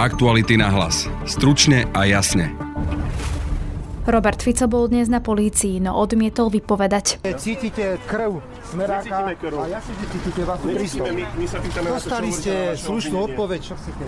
Aktuality na hlas. Stručne a jasne. Robert Fico bol dnes na polícii, no odmietol vypovedať. Cítite krv smeráka krv. a ja si cítite čo Dostali ste slušnú odpoveď, čo chcete?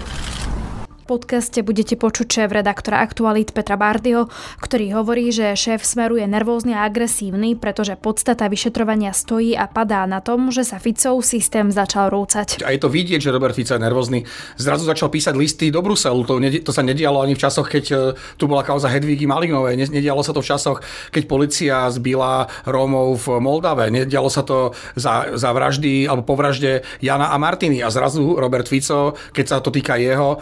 Podcaste budete počuť šéf redaktora Aktualit Petra Bardyho, ktorý hovorí, že šéf Smeru je nervózny a agresívny, pretože podstata vyšetrovania stojí a padá na tom, že sa Ficov systém začal rúcať. A je to vidieť, že Robert Fico je nervózny. Zrazu začal písať listy do Bruselu. To, to sa nedialo ani v časoch, keď e, tu bola kauza Hedvíky Malinovej. Ne- Nedialo sa to v časoch, keď policia zbila Rómov v Moldave. Nedialo sa to za, za vraždy alebo po vražde Jana a Martiny. A zrazu Robert Fico, keď sa to týka jeho,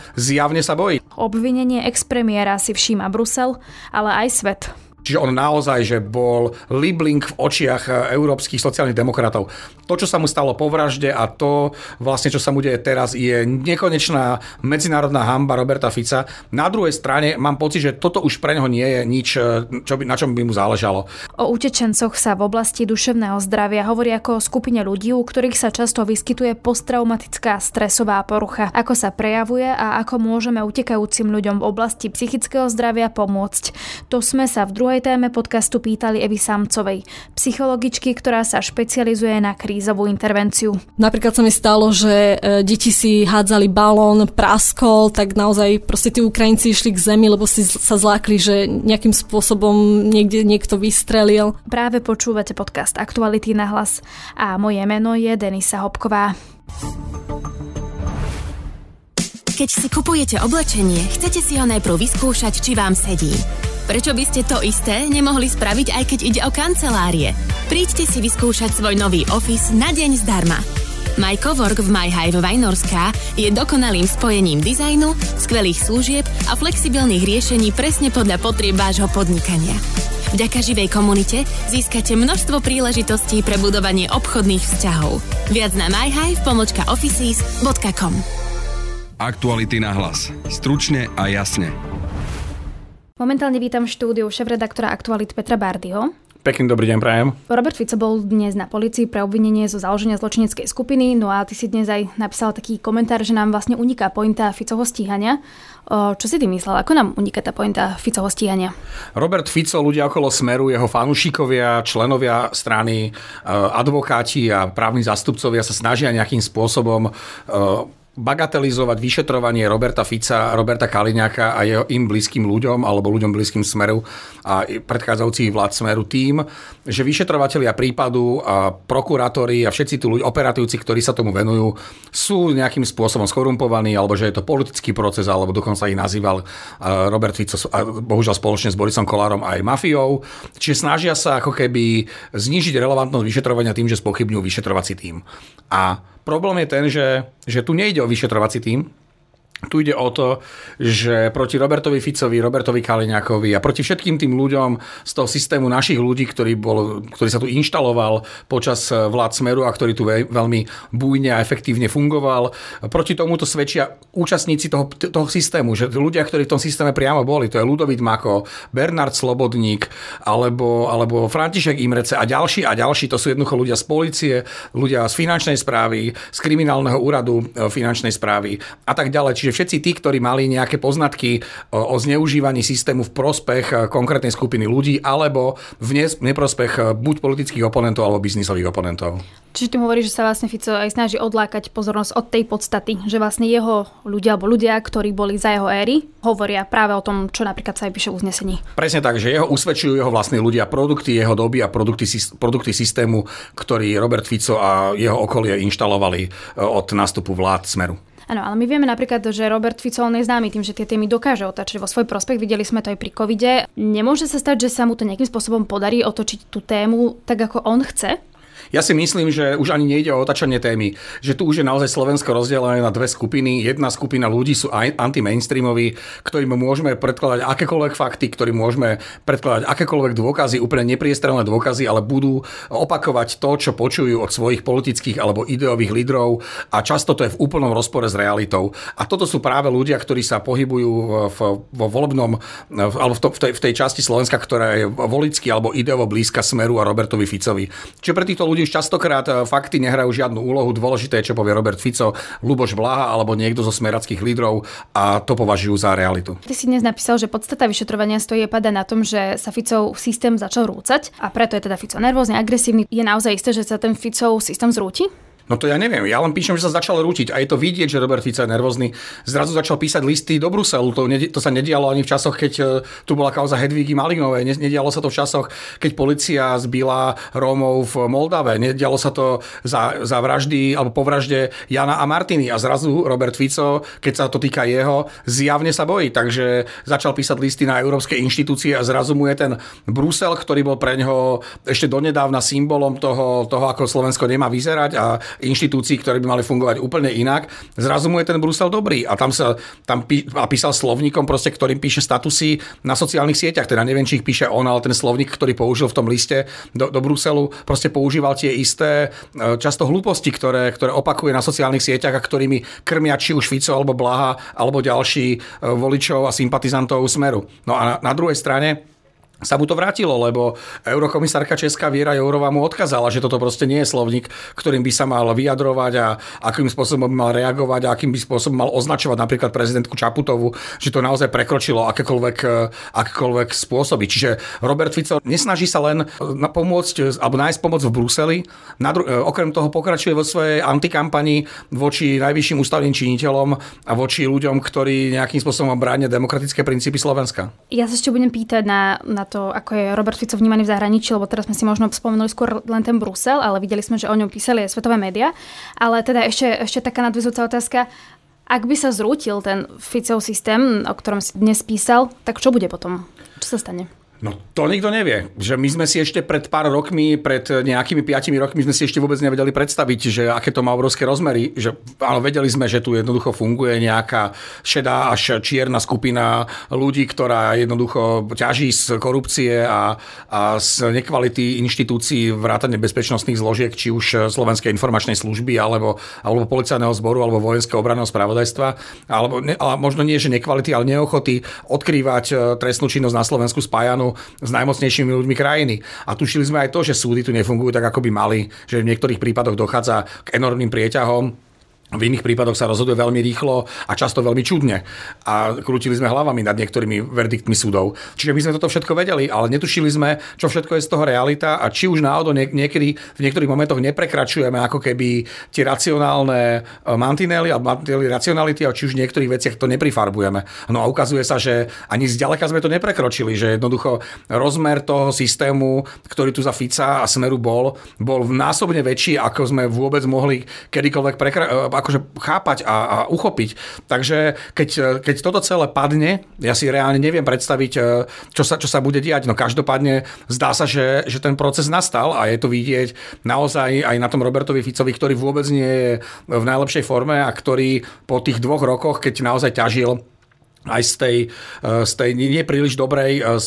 zjavne sa bojí. Obvinenie expremiéra si všíma Brusel, ale aj svet. Čiže on naozaj, že bol libling v očiach e, európskych sociálnych demokratov. To, čo sa mu stalo po vražde a to, vlastne, čo sa mu deje teraz, je nekonečná medzinárodná hamba Roberta Fica. Na druhej strane mám pocit, že toto už pre neho nie je nič, e, čo by, na čom by mu záležalo. O utečencoch sa v oblasti duševného zdravia hovorí ako o skupine ľudí, u ktorých sa často vyskytuje posttraumatická stresová porucha. Ako sa prejavuje a ako môžeme utekajúcim ľuďom v oblasti psychického zdravia pomôcť. To sme sa v druhej téme podcastu pýtali Evy Samcovej, psychologičky, ktorá sa špecializuje na krízovú intervenciu. Napríklad sa mi stalo, že e, deti si hádzali balón, praskol, tak naozaj proste tí Ukrajinci išli k zemi, lebo si sa zlákli, že nejakým spôsobom niekde niekto vystrelil. Práve počúvate podcast Aktuality na hlas a moje meno je Denisa Hopková. Keď si kupujete oblečenie, chcete si ho najprv vyskúšať, či vám sedí. Prečo by ste to isté nemohli spraviť, aj keď ide o kancelárie? Príďte si vyskúšať svoj nový office na deň zdarma. My Cowork v MyHive Vajnorská je dokonalým spojením dizajnu, skvelých služieb a flexibilných riešení presne podľa potrieb vášho podnikania. Vďaka živej komunite získate množstvo príležitostí pre budovanie obchodných vzťahov. Viac na myhive.offices.com Aktuality na hlas. Stručne a jasne. Momentálne vítam v štúdiu šéf-redaktora Aktualit Petra Bardyho. Pekný dobrý deň prajem. Robert Fico bol dnes na policii pre obvinenie zo založenia zločineckej skupiny, no a ty si dnes aj napísal taký komentár, že nám vlastne uniká pointa Ficovho stíhania. Čo si ty myslel? Ako nám uniká tá pointa Ficovho stíhania? Robert Fico, ľudia okolo Smeru, jeho fanúšikovia, členovia strany, eh, advokáti a právni zastupcovia sa snažia nejakým spôsobom eh, bagatelizovať vyšetrovanie Roberta Fica, Roberta Kaliňáka a jeho im blízkym ľuďom alebo ľuďom blízkym Smeru a predchádzajúcich vlád Smeru tým, že vyšetrovatelia prípadu a prokurátori a všetci tí ľudia, operatívci, ktorí sa tomu venujú, sú nejakým spôsobom skorumpovaní alebo že je to politický proces alebo dokonca ich nazýval eh, Robert Fico bohužiaľ spoločne s Borisom Kolárom aj mafiou. Čiže snažia sa ako keby znížiť relevantnosť vyšetrovania tým, že spochybňujú vyšetrovací tým. A problém je ten, že, že tu nejde o vyšetrovací tým, tu ide o to, že proti Robertovi Ficovi, Robertovi Kaliňákovi a proti všetkým tým ľuďom z toho systému našich ľudí, ktorý, bol, ktorý sa tu inštaloval počas vlád Smeru a ktorý tu ve- veľmi bujne a efektívne fungoval, proti tomuto svedčia účastníci toho, toho systému, že ľudia, ktorí v tom systéme priamo boli, to je Ludovít Mako, Bernard Slobodník alebo, alebo František Imrece a ďalší a ďalší, to sú jednoducho ľudia z policie, ľudia z finančnej správy, z kriminálneho úradu e, finančnej správy a tak ďalej. Čiže všetci tí, ktorí mali nejaké poznatky o, o zneužívaní systému v prospech e, konkrétnej skupiny ľudí alebo v neprospech e, buď politických oponentov alebo biznisových oponentov. Čiže ty hovoríš, že sa vlastne Fico aj snaží odlákať pozornosť od tej podstaty, že vlastne jeho ľudia alebo ľudia, ktorí boli za jeho éry, hovoria práve o tom, čo napríklad sa aj píše v uznesení. Presne tak, že jeho usvedčujú jeho vlastní ľudia, produkty jeho doby a produkty, produkty systému, ktorý Robert Fico a jeho okolie inštalovali e, od nástupu vlád Smeru. Áno, ale my vieme napríklad, že Robert Fico on je známy tým, že tie témy dokáže otačiť vo svoj prospech. Videli sme to aj pri covide. Nemôže sa stať, že sa mu to nejakým spôsobom podarí otočiť tú tému tak, ako on chce? Ja si myslím, že už ani nejde o otačanie témy, že tu už je naozaj Slovensko rozdelené na dve skupiny. Jedna skupina ľudí sú anti-mainstreamoví, ktorým môžeme predkladať akékoľvek fakty, ktorým môžeme predkladať akékoľvek dôkazy, úplne nepriestrelné dôkazy, ale budú opakovať to, čo počujú od svojich politických alebo ideových lídrov a často to je v úplnom rozpore s realitou. A toto sú práve ľudia, ktorí sa pohybujú v, vo volebnom, alebo v, to, v, tej, v tej časti Slovenska, ktorá je volicky alebo ideovo blízka Smeru a Robertovi Ficovi. Čiže pre týchto ľudí už častokrát e, fakty nehrajú žiadnu úlohu. Dôležité je, čo povie Robert Fico, Luboš Blaha alebo niekto zo smerackých lídrov a to považujú za realitu. Ty si dnes napísal, že podstata vyšetrovania stojí pada na tom, že sa Ficov systém začal rúcať a preto je teda Fico nervózny, agresívny. Je naozaj isté, že sa ten Ficov systém zrúti? No to ja neviem, ja len píšem, že sa začal rútiť a je to vidieť, že Robert Fico je nervózny. Zrazu začal písať listy do Bruselu, to, to sa nedialo ani v časoch, keď e, tu bola kauza Hedvíky Malinovej, nedialo sa to v časoch, keď policia zbila Rómov v Moldave, nedialo sa to za, za vraždy alebo po vražde Jana a Martiny. A zrazu Robert Fico, keď sa to týka jeho, zjavne sa bojí, takže začal písať listy na európske inštitúcie a zrazu mu je ten Brusel, ktorý bol pre ňoho ešte donedávna symbolom toho, toho ako Slovensko nemá vyzerať a inštitúcií, ktoré by mali fungovať úplne inak. Zrazu mu je ten Brusel dobrý a tam sa tam pí, a písal slovníkom, proste, ktorým píše statusy na sociálnych sieťach. Teda neviem, či ich píše on, ale ten slovník, ktorý použil v tom liste do, do Bruselu, proste používal tie isté e, často hlúposti, ktoré, ktoré opakuje na sociálnych sieťach a ktorými krmia či už Fico alebo Blaha alebo ďalší e, voličov a sympatizantov Smeru. No a na, na druhej strane sa mu to vrátilo, lebo eurokomisárka Česká Viera Jourová mu odkázala, že toto proste nie je slovník, ktorým by sa mal vyjadrovať a akým spôsobom by mal reagovať a akým by spôsobom mal označovať napríklad prezidentku Čaputovu, že to naozaj prekročilo akékoľvek, akékoľvek spôsoby. Čiže Robert Fico nesnaží sa len pomôcť alebo nájsť pomoc v Bruseli, dru- okrem toho pokračuje vo svojej antikampani voči najvyšším ústavným činiteľom a voči ľuďom, ktorí nejakým spôsobom bránia demokratické princípy Slovenska. Ja sa ešte budem pýtať na, na to, ako je Robert Fico vnímaný v zahraničí, lebo teraz sme si možno spomenuli skôr len ten Brusel, ale videli sme, že o ňom písali aj svetové médiá. Ale teda ešte, ešte taká nadvezujúca otázka. Ak by sa zrútil ten Ficov systém, o ktorom si dnes písal, tak čo bude potom? Čo sa stane? No to nikto nevie. Že my sme si ešte pred pár rokmi, pred nejakými piatimi rokmi sme si ešte vôbec nevedeli predstaviť, že aké to má obrovské rozmery. Že, áno, vedeli sme, že tu jednoducho funguje nejaká šedá až čierna skupina ľudí, ktorá jednoducho ťaží z korupcie a, a z nekvality inštitúcií vrátane bezpečnostných zložiek, či už Slovenskej informačnej služby, alebo, alebo policajného zboru, alebo vojenského obranného spravodajstva. Alebo, ale možno nie, že nekvality, ale neochoty odkrývať e, trestnú činnosť na Slovensku spájanú s najmocnejšími ľuďmi krajiny. A tušili sme aj to, že súdy tu nefungujú tak, ako by mali, že v niektorých prípadoch dochádza k enormným prieťahom v iných prípadoch sa rozhoduje veľmi rýchlo a často veľmi čudne. A krútili sme hlavami nad niektorými verdiktmi súdov. Čiže my sme toto všetko vedeli, ale netušili sme, čo všetko je z toho realita a či už náhodou niekedy v niektorých momentoch neprekračujeme ako keby tie racionálne e, mantinely a mantinely racionality a či už v niektorých veciach to neprifarbujeme. No a ukazuje sa, že ani zďaleka sme to neprekročili, že jednoducho rozmer toho systému, ktorý tu za Fica a Smeru bol, bol násobne väčší, ako sme vôbec mohli kedykoľvek prekračovať akože chápať a, a uchopiť. Takže keď, keď toto celé padne, ja si reálne neviem predstaviť, e, čo sa, čo sa bude diať. No každopádne zdá sa, že, že ten proces nastal a je to vidieť naozaj aj na tom Robertovi Ficovi, ktorý vôbec nie je v najlepšej forme a ktorý po tých dvoch rokoch, keď naozaj ťažil aj z tej, eh, z tej nie príliš dobrej, eh,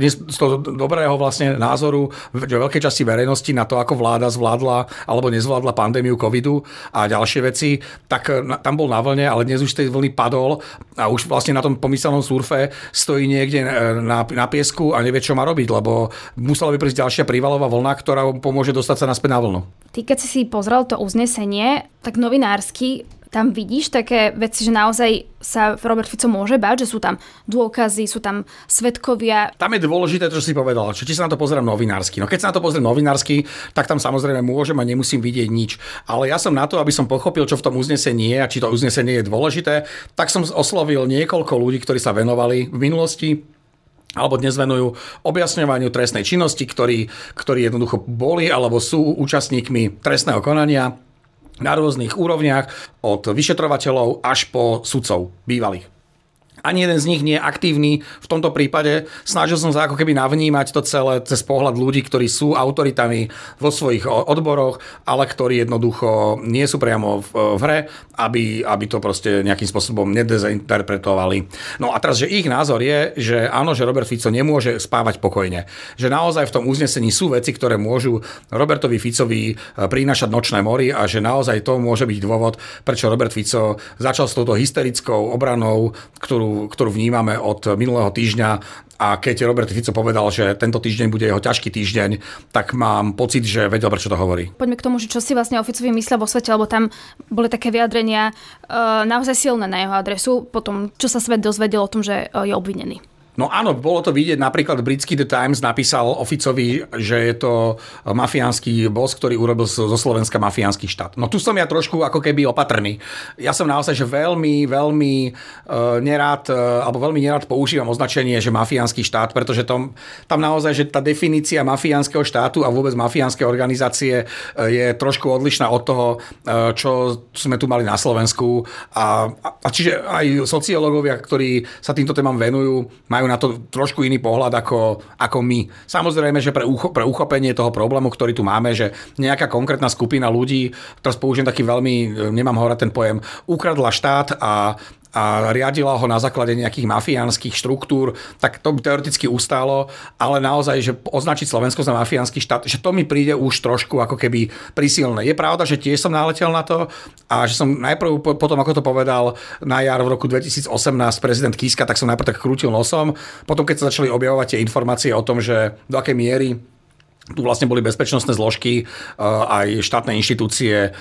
z toho dobrého vlastne názoru v veľkej časti verejnosti na to, ako vláda zvládla alebo nezvládla pandémiu covidu a ďalšie veci, tak eh, tam bol na vlne, ale dnes už z tej vlny padol a už vlastne na tom pomyselnom surfe stojí niekde na, na piesku a nevie, čo má robiť, lebo musela by prísť ďalšia prívalová vlna, ktorá pomôže dostať sa naspäť na vlnu. Ty, keď si si pozrel to uznesenie, tak novinársky tam vidíš také veci, že naozaj sa Robert Fico môže bať, že sú tam dôkazy, sú tam svetkovia. Tam je dôležité, čo si povedal, či sa na to pozriem novinársky. No keď sa na to pozriem novinársky, tak tam samozrejme môžem a nemusím vidieť nič. Ale ja som na to, aby som pochopil, čo v tom uznesení je a či to uznesenie je dôležité, tak som oslovil niekoľko ľudí, ktorí sa venovali v minulosti alebo dnes venujú objasňovaniu trestnej činnosti, ktorí, ktorí jednoducho boli alebo sú účastníkmi trestného konania na rôznych úrovniach, od vyšetrovateľov až po sudcov bývalých ani jeden z nich nie je aktívny v tomto prípade. Snažil som sa ako keby navnímať to celé cez pohľad ľudí, ktorí sú autoritami vo svojich odboroch, ale ktorí jednoducho nie sú priamo v, v hre, aby, aby to proste nejakým spôsobom nedezinterpretovali. No a teraz, že ich názor je, že áno, že Robert Fico nemôže spávať pokojne. Že naozaj v tom uznesení sú veci, ktoré môžu Robertovi Ficovi e, prinášať nočné mori a že naozaj to môže byť dôvod, prečo Robert Fico začal s touto hysterickou obranou, ktorú ktorú, vnímame od minulého týždňa a keď Robert Fico povedal, že tento týždeň bude jeho ťažký týždeň, tak mám pocit, že vedel, prečo to hovorí. Poďme k tomu, že čo si vlastne o Ficovi myslia vo svete, lebo tam boli také vyjadrenia uh, naozaj silné na jeho adresu, potom čo sa svet dozvedel o tom, že uh, je obvinený. No áno, bolo to vidieť, napríklad britský The Times napísal Oficovi, že je to mafiánsky boss, ktorý urobil zo Slovenska mafiánsky štát. No tu som ja trošku ako keby opatrný. Ja som naozaj, že veľmi, veľmi uh, nerád, uh, alebo veľmi nerád používam označenie, že mafiánsky štát, pretože tom, tam naozaj, že tá definícia mafiánskeho štátu a vôbec mafiánskej organizácie uh, je trošku odlišná od toho, uh, čo sme tu mali na Slovensku. A, a čiže aj sociológovia, ktorí sa týmto témam venujú, majú na to trošku iný pohľad ako, ako my. Samozrejme, že pre, ucho, pre uchopenie toho problému, ktorý tu máme, že nejaká konkrétna skupina ľudí, teraz použijem taký veľmi, nemám hovoriť ten pojem, ukradla štát a a riadila ho na základe nejakých mafiánskych štruktúr, tak to by teoreticky ustálo, ale naozaj, že označiť Slovensko za mafiánsky štát, že to mi príde už trošku ako keby prísilné. Je pravda, že tiež som naletel na to a že som najprv potom, ako to povedal na jar v roku 2018 prezident Kiska, tak som najprv tak krútil nosom. Potom, keď sa začali objavovať tie informácie o tom, že do akej miery tu vlastne boli bezpečnostné zložky, eh, aj štátne inštitúcie eh,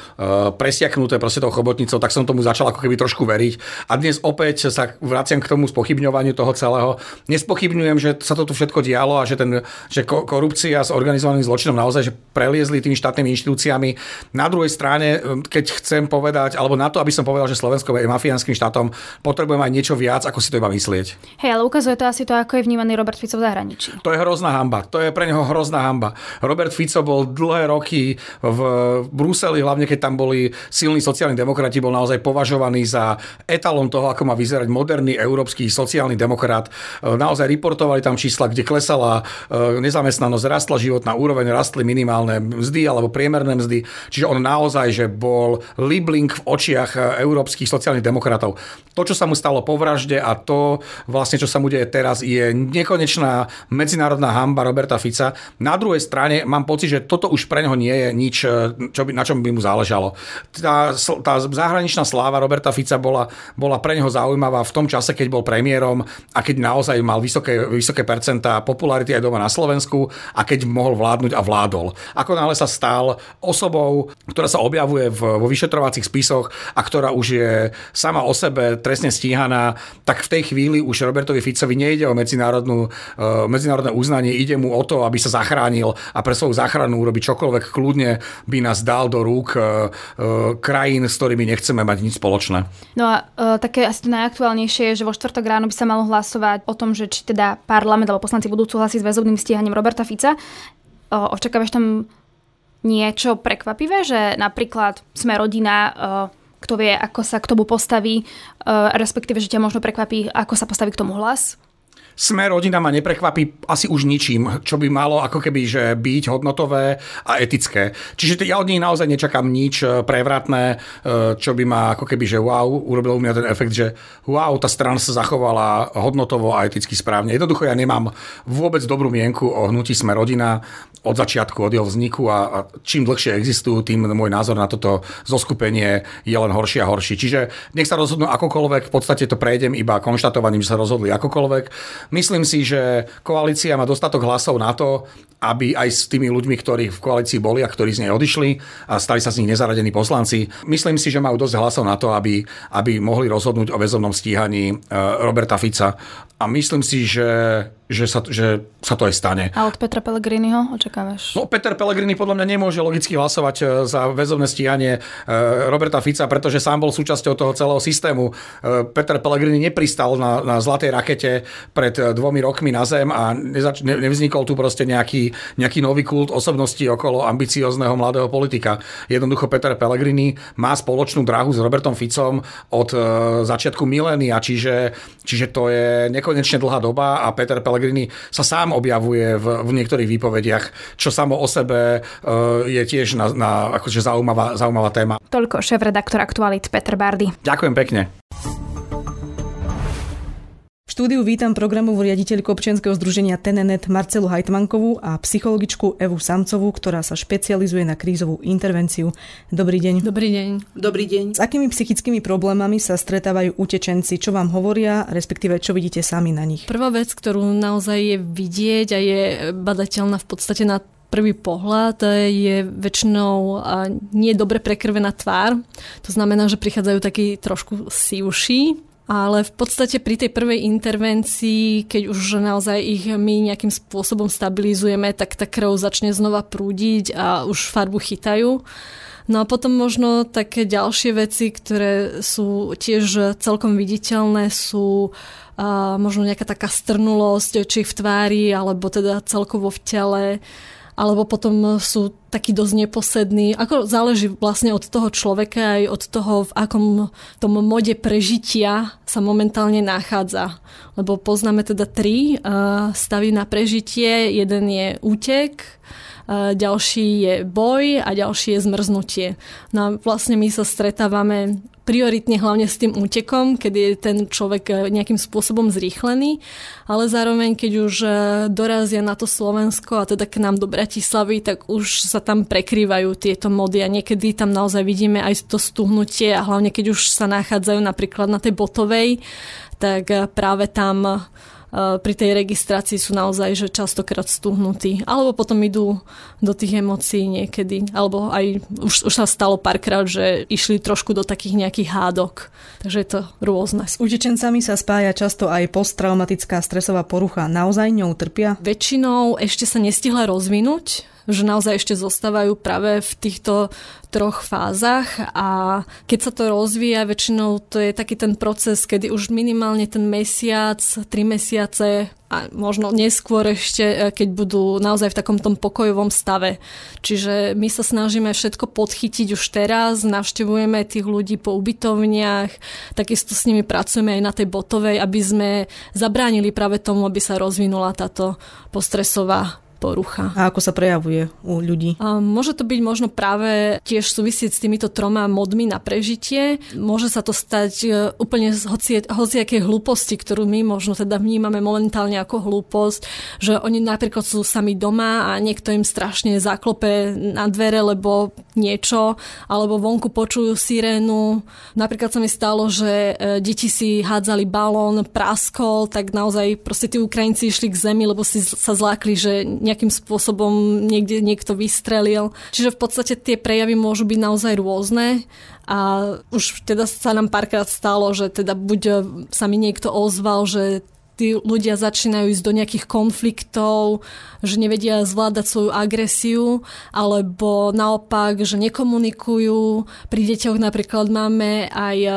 presiaknuté proste tou chobotnicou, tak som tomu začal ako keby trošku veriť. A dnes opäť sa vraciam k tomu spochybňovaniu toho celého. Nespochybňujem, že sa to tu všetko dialo a že, ten, že korupcia s organizovaným zločinom naozaj že preliezli tými štátnymi inštitúciami. Na druhej strane, eh, keď chcem povedať, alebo na to, aby som povedal, že Slovensko je mafiánskym štátom, potrebujem aj niečo viac, ako si to iba myslieť. Hej, ale ukazuje to asi to, ako je vnímaný Robert Fico v zahraničí. To je hrozná hamba. To je pre neho hrozná hamba. Robert Fico bol dlhé roky v Bruseli, hlavne keď tam boli silní sociálni demokrati, bol naozaj považovaný za etalon toho, ako má vyzerať moderný európsky sociálny demokrat. E, naozaj reportovali tam čísla, kde klesala e, nezamestnanosť, rastla životná úroveň, rastli minimálne mzdy alebo priemerné mzdy. Čiže on naozaj, že bol libling v očiach európskych sociálnych demokratov. To, čo sa mu stalo po vražde a to vlastne, čo sa mu deje teraz, je nekonečná medzinárodná hamba Roberta Fica. Na druhej strane mám pocit, že toto už pre neho nie je nič, e, čo by, na čom by mu záležalo. Tá, tá zahraničná sláva Roberta Fica bola, bola pre neho zaujímavá v tom čase, keď bol premiérom a keď naozaj mal vysoké, vysoké percentá popularity aj doma na Slovensku a keď mohol vládnuť a vládol. Ako náhle sa stal osobou, ktorá sa objavuje v, vo vyšetrovacích spisoch a ktorá už je sama o sebe trestne stíhaná, tak v tej chvíli už Robertovi Ficovi nejde o medzinárodnú, uh, medzinárodné uznanie, ide mu o to, aby sa zachránil a pre svoju záchranu urobiť čokoľvek, kľudne by nás dal do rúk e, e, krajín, s ktorými nechceme mať nič spoločné. No a e, také asi to najaktuálnejšie je, že vo štvrtok ráno by sa malo hlasovať o tom, že či teda parlament alebo poslanci budú súhlasiť s väzobným stíhaním Roberta Fica. Očakávaš tam niečo prekvapivé, že napríklad sme rodina, kto vie, ako sa k tomu postaví, respektíve, že ťa možno prekvapí, ako sa postaví k tomu hlas? Smer rodina ma neprekvapí asi už ničím, čo by malo ako keby že byť hodnotové a etické. Čiže ja od nich naozaj nečakám nič e, prevratné, e, čo by ma ako keby, že wow, urobilo u mňa ten efekt, že wow, tá strana sa zachovala hodnotovo a eticky správne. Jednoducho ja nemám vôbec dobrú mienku o hnutí Smer rodina od začiatku, od jeho vzniku a, a čím dlhšie existujú, tým môj názor na toto zoskupenie je len horší a horší. Čiže nech sa rozhodnú akokoľvek, v podstate to prejdem iba konštatovaním, že sa rozhodli akokoľvek. Myslím si, že koalícia má dostatok hlasov na to, aby aj s tými ľuďmi, ktorí v koalícii boli a ktorí z nej odišli a stali sa z nich nezaradení poslanci, myslím si, že majú dosť hlasov na to, aby, aby mohli rozhodnúť o väzobnom stíhaní e, Roberta Fica. A myslím si, že že sa, že sa to aj stane. A od Petra Pellegriniho očakávaš? No, Peter Pellegrini podľa mňa nemôže logicky hlasovať e, za väzobné stíhanie e, Roberta Fica, pretože sám bol súčasťou toho celého systému. E, Peter Pellegrini nepristal na, na zlatej rakete pred dvomi rokmi na zem a nezač- ne, nevznikol tu proste nejaký, nejaký nový kult osobnosti okolo ambiciozného mladého politika. Jednoducho Peter Pellegrini má spoločnú dráhu s Robertom Ficom od začiatku milénia, čiže, čiže to je nekonečne dlhá doba a Peter Pellegrini sa sám objavuje v, v niektorých výpovediach, čo samo o sebe uh, je tiež na, na akože zaujímavá, zaujímavá téma. Toľko šéf-redaktor Aktualit Petr Bardy. Ďakujem pekne. Štúdiu vítam programovú riaditeľku občianskeho združenia Tenenet Marcelu Hajtmankovú a psychologičku Evu Samcovú, ktorá sa špecializuje na krízovú intervenciu. Dobrý deň. Dobrý deň. Dobrý deň. S akými psychickými problémami sa stretávajú utečenci? Čo vám hovoria, respektíve čo vidíte sami na nich? Prvá vec, ktorú naozaj je vidieť a je badateľná v podstate na prvý pohľad je väčšinou nie dobre prekrvená tvár. To znamená, že prichádzajú takí trošku sivší, ale v podstate pri tej prvej intervencii, keď už naozaj ich my nejakým spôsobom stabilizujeme, tak tá krv začne znova prúdiť a už farbu chytajú. No a potom možno také ďalšie veci, ktoré sú tiež celkom viditeľné, sú a možno nejaká taká strnulosť, či v tvári, alebo teda celkovo v tele alebo potom sú takí dosť neposední. Ako záleží vlastne od toho človeka aj od toho, v akom tom mode prežitia sa momentálne nachádza. Lebo poznáme teda tri stavy na prežitie. Jeden je útek, ďalší je boj a ďalší je zmrznutie. No a vlastne my sa stretávame prioritne hlavne s tým útekom, keď je ten človek e, nejakým spôsobom zrýchlený, ale zároveň, keď už e, dorazia na to Slovensko a teda k nám do Bratislavy, tak už sa tam prekrývajú tieto mody a niekedy tam naozaj vidíme aj to stuhnutie a hlavne keď už sa nachádzajú napríklad na tej botovej, tak e, práve tam pri tej registrácii sú naozaj že častokrát stuhnutí. Alebo potom idú do tých emócií niekedy. Alebo aj už, už sa stalo párkrát, že išli trošku do takých nejakých hádok. Takže je to rôzne. S utečencami sa spája často aj posttraumatická stresová porucha. Naozaj ňou trpia? Väčšinou ešte sa nestihla rozvinúť že naozaj ešte zostávajú práve v týchto troch fázach a keď sa to rozvíja, väčšinou to je taký ten proces, kedy už minimálne ten mesiac, tri mesiace a možno neskôr ešte, e, keď budú naozaj v takom tom pokojovom stave. Čiže my sa snažíme všetko podchytiť už teraz, navštevujeme tých ľudí po ubytovniach, takisto s nimi pracujeme aj na tej botovej, aby sme zabránili práve tomu, aby sa rozvinula táto postresová porucha. A ako sa prejavuje u ľudí? A môže to byť možno práve tiež súvisieť s týmito troma modmi na prežitie. Môže sa to stať e, úplne z hoci, hociakej hlúposti, ktorú my možno teda vnímame momentálne ako hlúposť, že oni napríklad sú sami doma a niekto im strašne zaklope na dvere, lebo niečo, alebo vonku počujú sirénu. Napríklad sa mi stalo, že e, deti si hádzali balón, praskol, tak naozaj proste tí Ukrajinci išli k zemi, lebo si sa zlákli, že nejakým spôsobom niekde niekto vystrelil. Čiže v podstate tie prejavy môžu byť naozaj rôzne a už teda sa nám párkrát stalo, že teda buď sa mi niekto ozval, že tí ľudia začínajú ísť do nejakých konfliktov, že nevedia zvládať svoju agresiu, alebo naopak, že nekomunikujú. Pri deťoch napríklad máme aj e,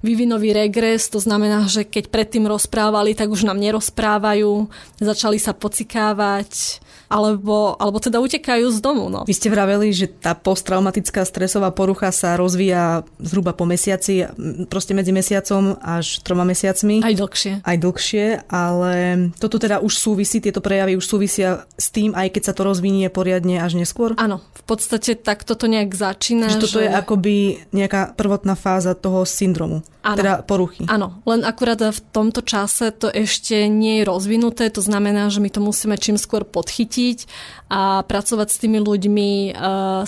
vývinový regres, to znamená, že keď predtým rozprávali, tak už nám nerozprávajú, začali sa pocikávať alebo, alebo teda utekajú z domu. No. Vy ste vraveli, že tá posttraumatická stresová porucha sa rozvíja zhruba po mesiaci, proste medzi mesiacom až troma mesiacmi. Aj dlhšie. Aj dlhšie, ale toto teda už súvisí, tieto prejavy už súvisia s tým, aj keď sa to rozvinie poriadne až neskôr? Áno, v podstate tak toto nejak začína. Že toto že... je akoby nejaká prvotná fáza toho syndromu. Áno. Teda poruchy. Áno, len akurát v tomto čase to ešte nie je rozvinuté, to znamená, že my to musíme čím skôr podchytiť a pracovať s tými ľuďmi,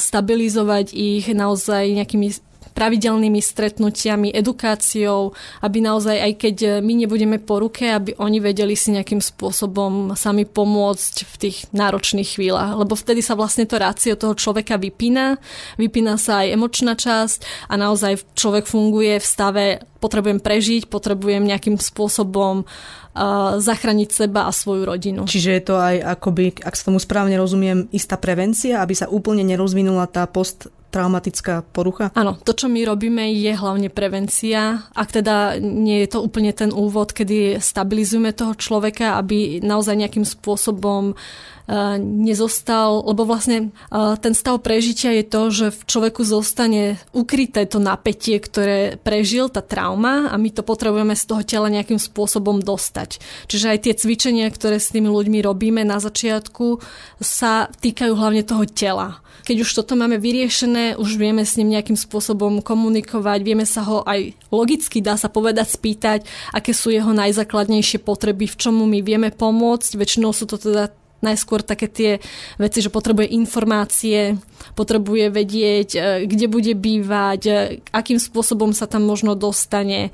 stabilizovať ich naozaj nejakými pravidelnými stretnutiami, edukáciou, aby naozaj, aj keď my nebudeme po ruke, aby oni vedeli si nejakým spôsobom sami pomôcť v tých náročných chvíľach. Lebo vtedy sa vlastne to rácio toho človeka vypína, vypína sa aj emočná časť a naozaj človek funguje v stave potrebujem prežiť, potrebujem nejakým spôsobom uh, zachrániť seba a svoju rodinu. Čiže je to aj akoby, ak sa tomu správne rozumiem, istá prevencia, aby sa úplne nerozvinula tá post traumatická porucha? Áno, to, čo my robíme, je hlavne prevencia. Ak teda nie je to úplne ten úvod, kedy stabilizujeme toho človeka, aby naozaj nejakým spôsobom nezostal, lebo vlastne ten stav prežitia je to, že v človeku zostane ukryté to napätie, ktoré prežil, tá trauma a my to potrebujeme z toho tela nejakým spôsobom dostať. Čiže aj tie cvičenia, ktoré s tými ľuďmi robíme na začiatku, sa týkajú hlavne toho tela. Keď už toto máme vyriešené, už vieme s ním nejakým spôsobom komunikovať, vieme sa ho aj logicky, dá sa povedať, spýtať, aké sú jeho najzákladnejšie potreby, v čomu my vieme pomôcť. Väčšinou sú to teda najskôr také tie veci, že potrebuje informácie, potrebuje vedieť, e, kde bude bývať, e, akým spôsobom sa tam možno dostane, e,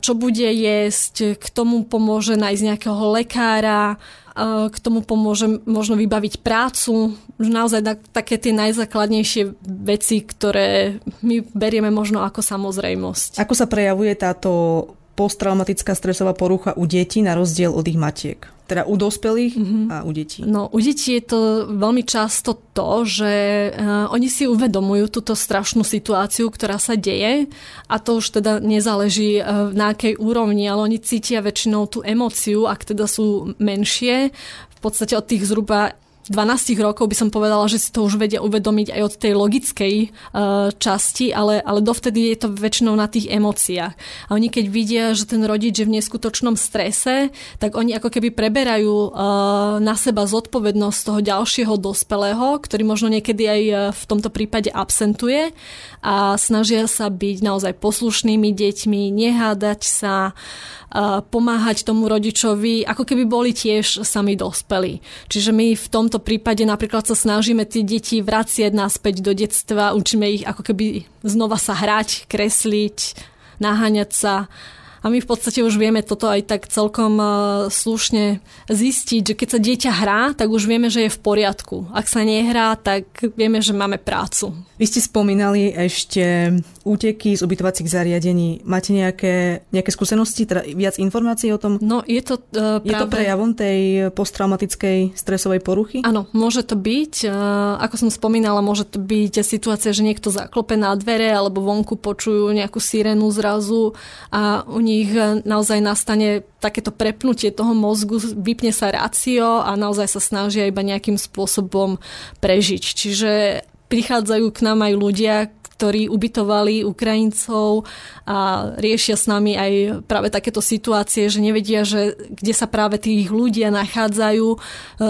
čo bude jesť, k tomu pomôže nájsť nejakého lekára, k tomu pomôže možno vybaviť prácu, naozaj také tie najzákladnejšie veci, ktoré my berieme možno ako samozrejmosť. Ako sa prejavuje táto posttraumatická stresová porucha u detí na rozdiel od ich matiek? Teda u dospelých mm-hmm. a u detí. No, u detí je to veľmi často to, že uh, oni si uvedomujú túto strašnú situáciu, ktorá sa deje a to už teda nezáleží uh, na akej úrovni, ale oni cítia väčšinou tú emóciu, ak teda sú menšie, v podstate od tých zhruba 12 rokov by som povedala, že si to už vedia uvedomiť aj od tej logickej uh, časti, ale, ale dovtedy je to väčšinou na tých emóciách. A oni keď vidia, že ten rodič je v neskutočnom strese, tak oni ako keby preberajú uh, na seba zodpovednosť toho ďalšieho dospelého, ktorý možno niekedy aj uh, v tomto prípade absentuje a snažia sa byť naozaj poslušnými deťmi, nehádať sa, pomáhať tomu rodičovi, ako keby boli tiež sami dospelí. Čiže my v tomto prípade napríklad sa snažíme tie deti vraciať naspäť do detstva, učíme ich ako keby znova sa hrať, kresliť, naháňať sa a my v podstate už vieme toto aj tak celkom e, slušne zistiť, že keď sa dieťa hrá, tak už vieme, že je v poriadku. Ak sa nehrá, tak vieme, že máme prácu. Vy ste spomínali ešte úteky z ubytovacích zariadení. Máte nejaké, nejaké skúsenosti, teda viac informácií o tom? No, je to uh, práve... Je to prejavom tej posttraumatickej stresovej poruchy? Áno, môže to byť. Uh, ako som spomínala, môže to byť situácia, že niekto zaklope na dvere alebo vonku počujú nejakú sirénu zrazu a u nich naozaj nastane takéto prepnutie toho mozgu, vypne sa rácio a naozaj sa snažia iba nejakým spôsobom prežiť. Čiže prichádzajú k nám aj ľudia, ktorí ubytovali Ukrajincov a riešia s nami aj práve takéto situácie, že nevedia, že kde sa práve tých ľudia nachádzajú. E,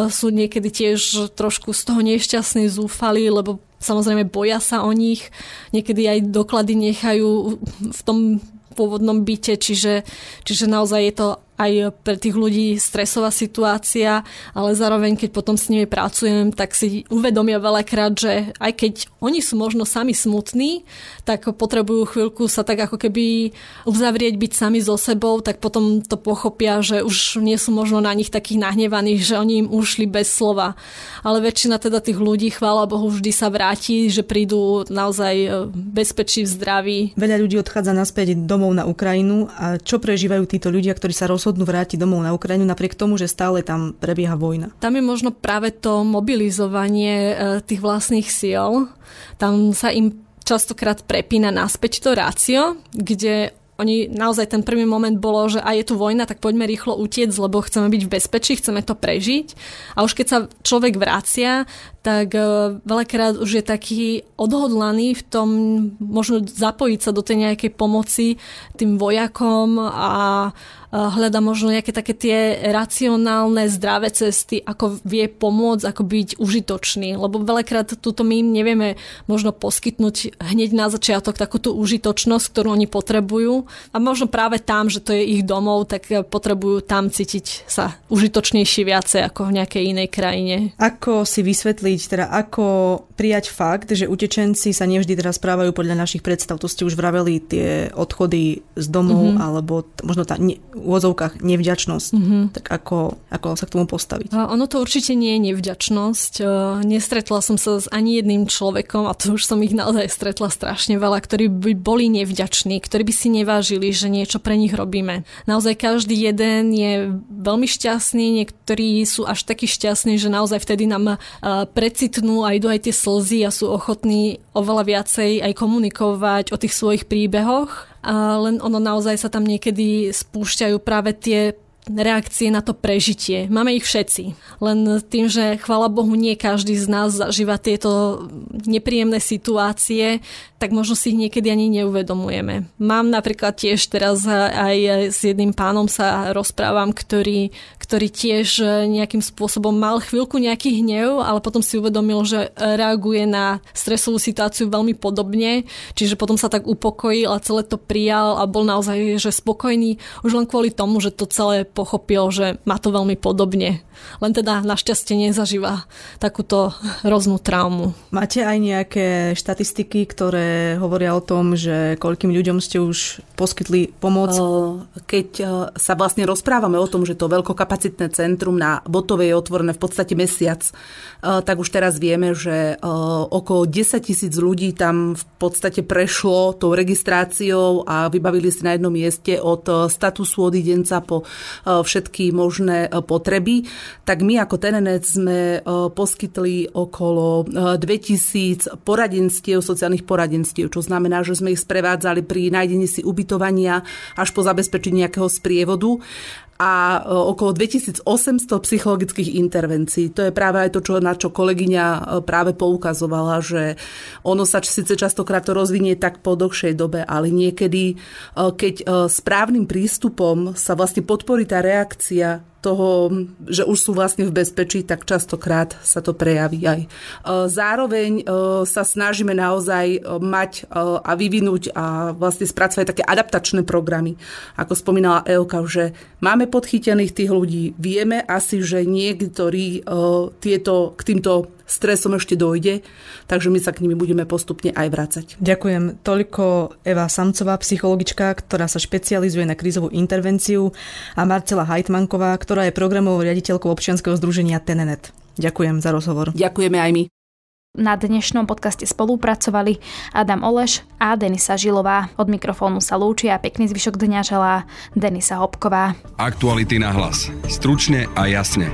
sú niekedy tiež trošku z toho nešťastní, zúfali, lebo samozrejme boja sa o nich. Niekedy aj doklady nechajú v tom pôvodnom byte, čiže, čiže naozaj je to aj pre tých ľudí stresová situácia, ale zároveň, keď potom s nimi pracujem, tak si uvedomia veľakrát, že aj keď oni sú možno sami smutní, tak potrebujú chvíľku sa tak ako keby uzavrieť, byť sami so sebou, tak potom to pochopia, že už nie sú možno na nich takých nahnevaných, že oni im ušli bez slova. Ale väčšina teda tých ľudí, chvála Bohu, vždy sa vráti, že prídu naozaj e, bezpečí v zdraví. Veľa ľudí odchádza naspäť domov na Ukrajinu a čo prežívajú títo ľudia, ktorí sa rozhodujú rozhodnú vrátiť domov na Ukrajinu napriek tomu, že stále tam prebieha vojna. Tam je možno práve to mobilizovanie e, tých vlastných síl. Tam sa im častokrát prepína naspäť to rácio, kde oni naozaj ten prvý moment bolo, že a je tu vojna, tak poďme rýchlo utiec, lebo chceme byť v bezpečí, chceme to prežiť. A už keď sa človek vracia, tak e, veľakrát už je taký odhodlaný v tom možno zapojiť sa do tej nejakej pomoci tým vojakom a hľada možno nejaké také tie racionálne, zdravé cesty, ako vie pomôcť, ako byť užitočný. Lebo veľakrát túto my im nevieme možno poskytnúť hneď na začiatok takúto užitočnosť, ktorú oni potrebujú. A možno práve tam, že to je ich domov, tak potrebujú tam cítiť sa užitočnejšie viacej ako v nejakej inej krajine. Ako si vysvetliť, teda ako prijať fakt, že utečenci sa nevždy teraz správajú podľa našich predstav. To ste už vraveli, tie odchody z domov, mm-hmm. alebo t- možno tá ne- úvodzovkách nevďačnosť. Mm-hmm. Tak ako, ako sa k tomu postaviť? A ono to určite nie je nevďačnosť. E, nestretla som sa s ani jedným človekom, a to už som ich naozaj stretla strašne veľa, ktorí by boli nevďační, ktorí by si nevážili, že niečo pre nich robíme. Naozaj každý jeden je veľmi šťastný, niektorí sú až takí šťastní, že naozaj vtedy nám e, precitnú a idú aj tie slzy a sú ochotní oveľa viacej aj komunikovať o tých svojich príbehoch len ono naozaj sa tam niekedy spúšťajú práve tie reakcie na to prežitie. Máme ich všetci. Len tým, že chvala Bohu nie každý z nás zažíva tieto nepríjemné situácie, tak možno si ich niekedy ani neuvedomujeme. Mám napríklad tiež teraz aj s jedným pánom sa rozprávam, ktorý, ktorý tiež nejakým spôsobom mal chvíľku nejaký hnev, ale potom si uvedomil, že reaguje na stresovú situáciu veľmi podobne, čiže potom sa tak upokojil a celé to prijal a bol naozaj že spokojný už len kvôli tomu, že to celé pochopil, že má to veľmi podobne. Len teda našťastie nezažíva takúto roznú traumu. Máte aj nejaké štatistiky, ktoré hovoria o tom, že koľkým ľuďom ste už poskytli pomoc? Keď sa vlastne rozprávame o tom, že to veľkokapacitné centrum na Botovej je otvorené v podstate mesiac, tak už teraz vieme, že okolo 10 tisíc ľudí tam v podstate prešlo tou registráciou a vybavili si na jednom mieste od statusu odidenca po všetky možné potreby. Tak my ako Tenenet sme poskytli okolo 2000 poradenstiev, sociálnych poradenstiev, čo znamená, že sme ich sprevádzali pri nájdení si ubytovania až po zabezpečení nejakého sprievodu a okolo 2800 psychologických intervencií. To je práve aj to, čo, na čo kolegyňa práve poukazovala, že ono sa síce častokrát to rozvinie tak po dlhšej dobe, ale niekedy, keď správnym prístupom sa vlastne podporí tá reakcia toho, že už sú vlastne v bezpečí, tak častokrát sa to prejaví aj. Zároveň sa snažíme naozaj mať a vyvinúť a vlastne spracovať také adaptačné programy. Ako spomínala Elka, že máme podchytených tých ľudí, vieme asi, že niektorí tieto, k týmto stresom ešte dojde, takže my sa k nimi budeme postupne aj vrácať. Ďakujem. Toľko Eva Samcová, psychologička, ktorá sa špecializuje na krízovú intervenciu a Marcela Hajtmanková, ktorá je programovou riaditeľkou občianskeho združenia Tenenet. Ďakujem za rozhovor. Ďakujeme aj my. Na dnešnom podcaste spolupracovali Adam Oleš a Denisa Žilová. Od mikrofónu sa lúči a pekný zvyšok dňa želá Denisa Hopková. Aktuality na hlas. Stručne a jasne.